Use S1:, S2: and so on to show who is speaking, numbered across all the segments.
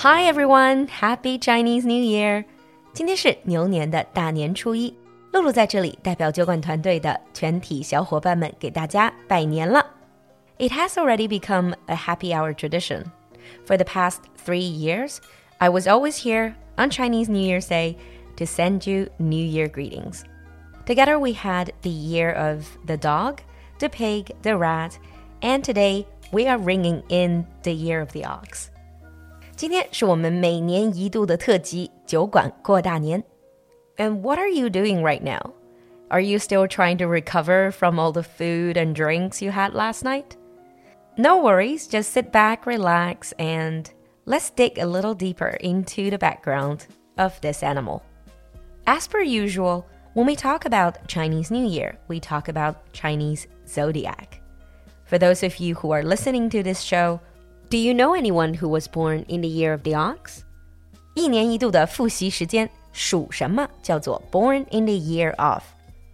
S1: Hi everyone, Happy Chinese New Year！今天是牛年的大年初一，露露在这里代表酒馆团队的全体小伙伴们给大家拜年了。It has already become a happy hour tradition. For the past three years, I was always here on Chinese New Year's Day to send you New Year greetings. Together, we had the year of the dog, the pig, the rat, and today we are ringing in the year of the ox. 今天是我们每年一度的特辑酒馆过大年。And what are you doing right now? Are you still trying to recover from all the food and drinks you had last night? No worries, just sit back, relax, and let's dig a little deeper into the background of this animal. As per usual, when we talk about Chinese New Year, we talk about Chinese zodiac. For those of you who are listening to this show, do you know anyone who was born in the year of the ox? 一年一度的复习时间，属什么叫做 born in the year of？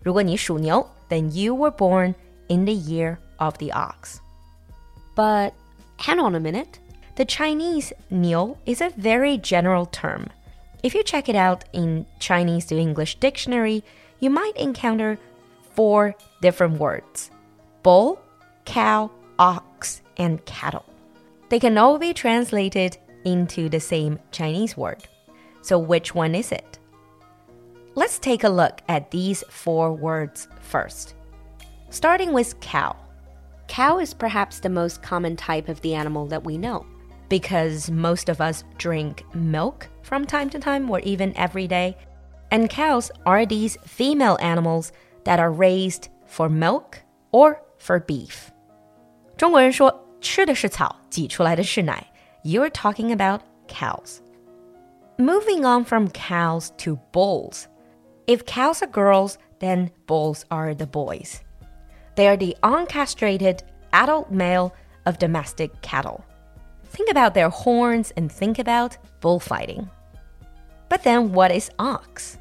S1: 如果你属牛，then you were born in the year of the ox. But hang on a minute. The Chinese 牛 is a very general term. If you check it out in Chinese to English dictionary, you might encounter four different words bull, cow, ox, and cattle. They can all be translated into the same Chinese word. So, which one is it? Let's take a look at these four words first. Starting with cow. Cow is perhaps the most common type of the animal that we know because most of us drink milk from time to time or even every day. And cows are these female animals that are raised for milk or for beef. 中国人说 吃的是草，挤出来的是奶。You're talking about cows. Moving on from cows to bulls. If cows are girls, then bulls are the boys. They are the uncastrated adult male of domestic cattle. Think about their horns and think about bullfighting. But then what is ox?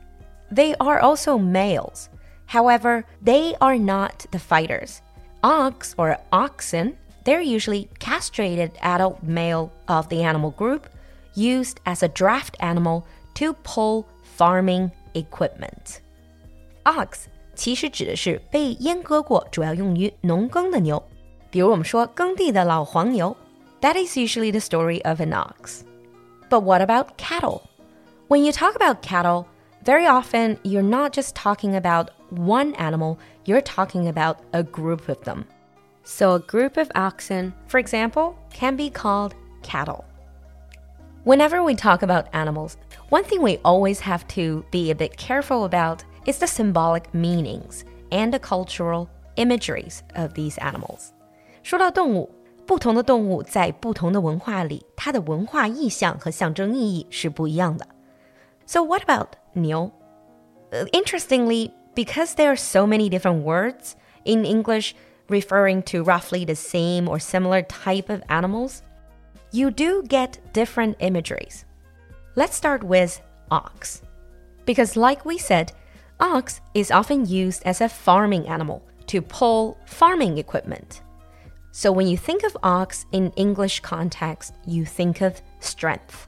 S1: They are also males. However, they are not the fighters. Ox or oxen they're usually castrated adult male of the animal group, used as a draft animal to pull farming equipment. Ox 其实指的是被阉割过，主要用于农耕的牛，比如我们说耕地的老黄牛。That is usually the story of an ox. But what about cattle? When you talk about cattle, very often you're not just talking about one animal, you're talking about a group of them. So a group of oxen, for example, can be called cattle. Whenever we talk about animals, one thing we always have to be a bit careful about is the symbolic meanings and the cultural imageries of these animals. 说到动物，不同的动物在不同的文化里，它的文化意象和象征意义是不一样的。So what about 牛? Interestingly, because there are so many different words in English, referring to roughly the same or similar type of animals, you do get different imageries. Let's start with ox. Because, like we said, ox is often used as a farming animal to pull farming equipment. So, when you think of ox in English context, you think of strength.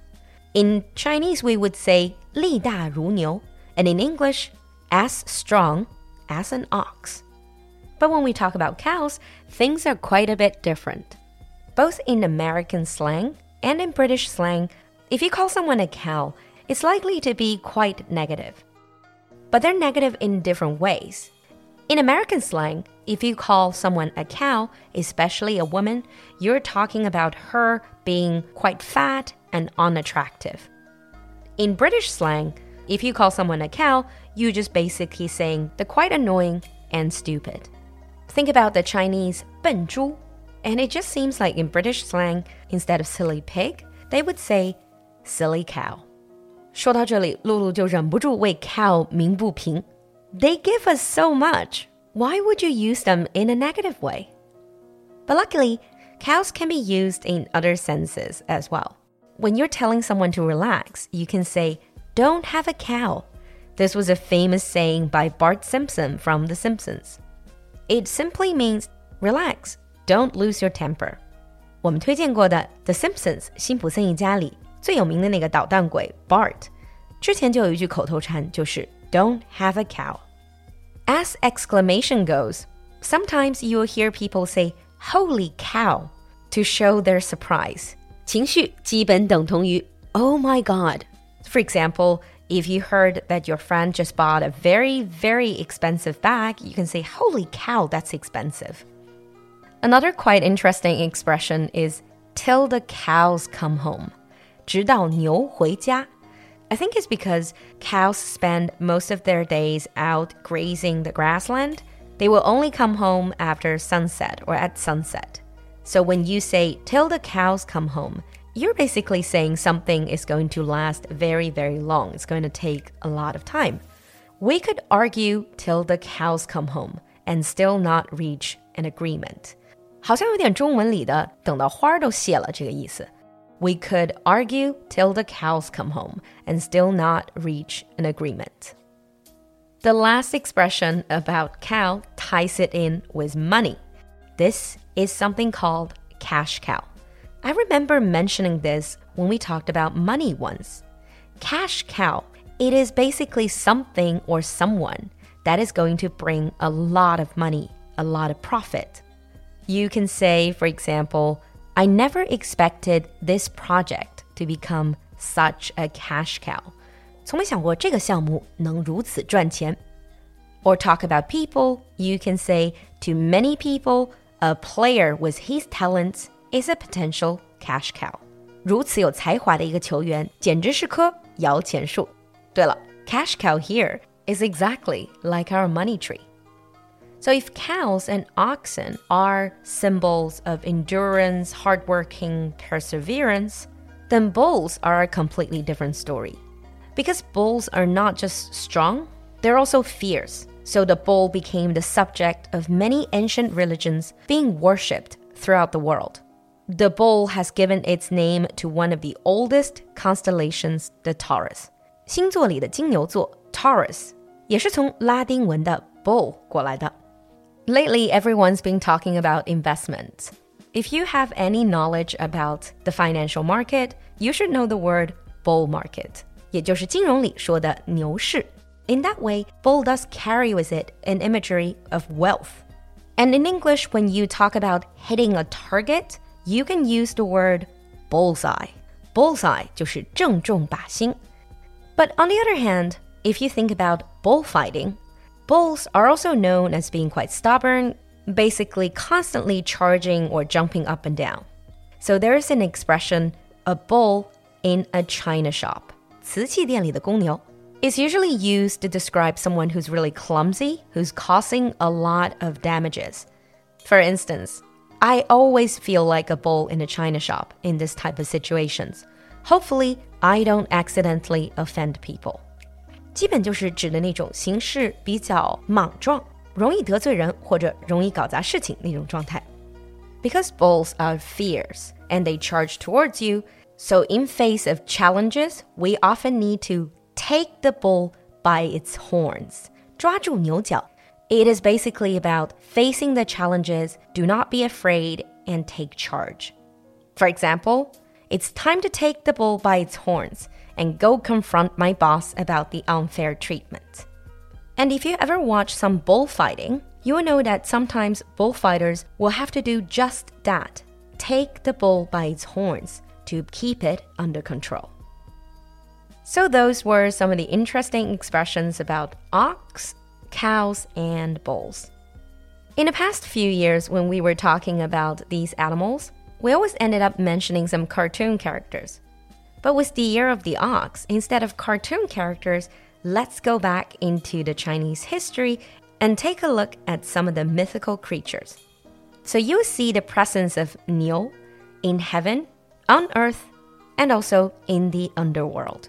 S1: In Chinese, we would say 力大如牛, and in English, as strong as an ox. But when we talk about cows, things are quite a bit different. Both in American slang and in British slang, if you call someone a cow, it's likely to be quite negative. But they're negative in different ways. In American slang, if you call someone a cow, especially a woman, you're talking about her being quite fat and unattractive. In British slang, if you call someone a cow, you're just basically saying they're quite annoying and stupid. Think about the Chinese 笨猪, and it just seems like in British slang, instead of silly pig, they would say silly cow. 说到这里，露露就忍不住为 cow 鸣不平。They give us so much. Why would you use them in a negative way? But luckily, cows can be used in other senses as well. When you're telling someone to relax, you can say, Don't have a cow. This was a famous saying by Bart Simpson from The Simpsons. It simply means relax, don't lose your temper. 我们推荐过的《The Simpsons》辛普森一家里 最有名的那个捣蛋鬼 Bart，之前就有一句口头禅，就是 "Don't have a cow." As exclamation goes, sometimes you will hear people say "Holy cow" to show their surprise. 情绪基本等同于 "Oh my god." For example, if you heard that your friend just bought a very, very expensive bag, you can say, Holy cow, that's expensive. Another quite interesting expression is till the cows come home. 直到牛回家. I think it's because cows spend most of their days out grazing the grassland. They will only come home after sunset or at sunset. So when you say till the cows come home, you're basically saying something is going to last very, very long. It's going to take a lot of time. We could argue till the cows come home and still not reach an agreement. 好像有点中文里的“等到花儿都谢了”这个意思。We could argue till the cows come home and still not reach an agreement. The last expression about cow ties it in with money. This is something called cash cow. I remember mentioning this when we talked about money once. Cash cow, it is basically something or someone that is going to bring a lot of money, a lot of profit. You can say, for example, I never expected this project to become such a cash cow. Or talk about people, you can say, to many people, a player with his talents is a potential cash cow。如此有才华的一个球员，简直是棵摇钱树。对了，cash cow here is exactly like our money tree. So if cows and oxen are symbols of endurance, hardworking, perseverance, then bulls are a completely different story. Because bulls are not just strong, they're also fierce. So the bull became the subject of many ancient religions being worshipped throughout the world. The bull has given its name to one of the oldest constellations, the Taurus. 星座里的金牛座 Taurus 也是从拉丁文的 bull 过来的。Lately, everyone's been talking about investments. If you have any knowledge about the financial market, you should know the word bull market, 也就是金融里说的牛市. In that way, bull does carry with it an imagery of wealth. And in English, when you talk about hitting a target, you can use the word bullseye. Bullseye 就是正中靶心. But on the other hand, if you think about bullfighting, bulls are also known as being quite stubborn, basically constantly charging or jumping up and down. So there's an expression, a bull in a china shop. 瓷器店里的公牛 is usually used to describe someone who's really clumsy, who's causing a lot of damages. For instance, I always feel like a bull in a china shop in this type of situations. Hopefully, I don't accidentally offend people. 基本就是指的那种行事比较莽撞、容易得罪人或者容易搞砸事情那种状态。Because bulls are fierce and they charge towards you, so in face of challenges, we often need to take the bull by its horns. 抓住牛角 it is basically about facing the challenges, do not be afraid, and take charge. For example, it's time to take the bull by its horns and go confront my boss about the unfair treatment. And if you ever watch some bullfighting, you will know that sometimes bullfighters will have to do just that take the bull by its horns to keep it under control. So, those were some of the interesting expressions about ox cows, and bulls. In the past few years, when we were talking about these animals, we always ended up mentioning some cartoon characters. But with the year of the ox, instead of cartoon characters, let's go back into the Chinese history and take a look at some of the mythical creatures. So you'll see the presence of Niu in heaven, on earth, and also in the underworld.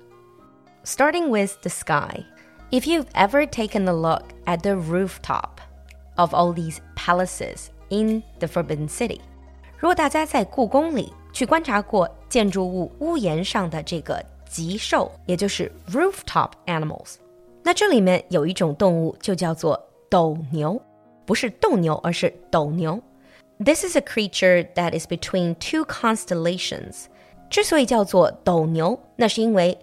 S1: Starting with the sky, if you've ever taken a look at the rooftop of all these palaces in the Forbidden City，如果大家在故宫里去观察过建筑物屋檐上的这个极兽，也就是 rooftop animals，那这里面有一种动物就叫做斗牛，不是斗牛，而是斗牛。This is a creature that is between two constellations. 之所以叫做斗牛，那是因为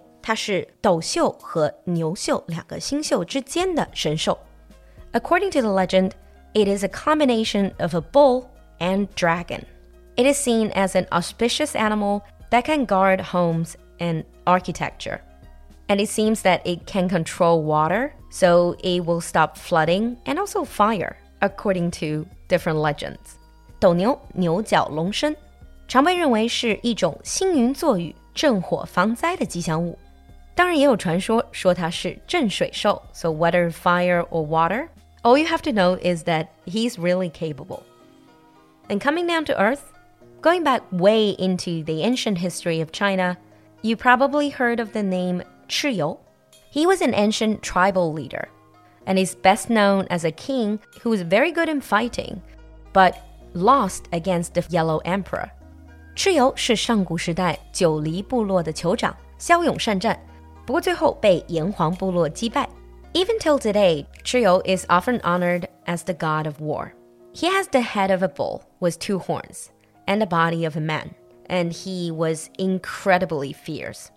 S1: according to the legend, it is a combination of a bull and dragon. It is seen as an auspicious animal that can guard homes and architecture. And it seems that it can control water, so it will stop flooding and also fire, according to different legends. 斗牛牛角龙身，常被认为是一种兴云作雨、镇火防灾的吉祥物。当然也有传说说他是镇水兽，so whether fire or water, all you have to know is that he's really capable. And coming down to earth, going back way into the ancient history of China, you probably heard of the name Chiyou. He was an ancient tribal leader and is best known as a king who was very good in fighting, but lost against the Yellow Emperor. 蚩尤是上古时代九黎部落的酋长，骁勇善战，even till today, Chiyou is often honored as the god of war. He has the head of a bull with two horns and the body of a man, and he was incredibly fierce.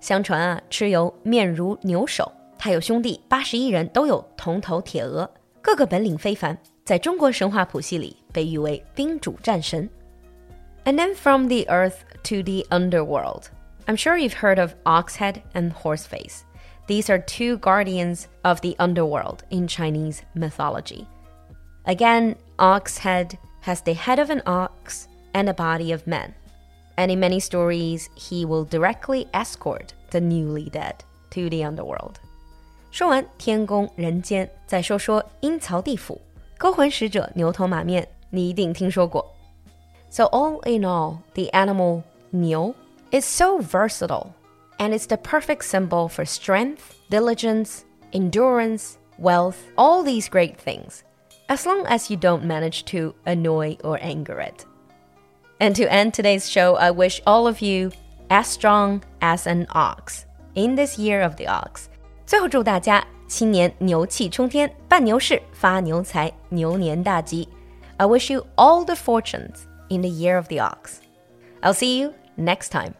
S1: 相传啊，蚩尤面如牛首，他有兄弟八十一人，都有铜头铁额，各个本领非凡，在中国神话谱系里被誉为兵主战神。And then from the earth to the underworld. I'm sure you've heard of Oxhead and Horseface. These are two guardians of the underworld in Chinese mythology. Again, Oxhead has the head of an ox and a body of man. And in many stories, he will directly escort the newly dead to the underworld. 说完天宫人间，再说说阴曹地府。勾魂使者牛头马面，你一定听说过。So all in all, the animal 牛 is so versatile and it's the perfect symbol for strength, diligence, endurance, wealth, all these great things, as long as you don't manage to annoy or anger it. And to end today's show, I wish all of you as strong as an ox in this year of the ox. 最后祝大家新年牛气冲天，办牛事，发牛财，牛年大吉。I wish you all the fortunes in the year of the ox. I'll see you next time.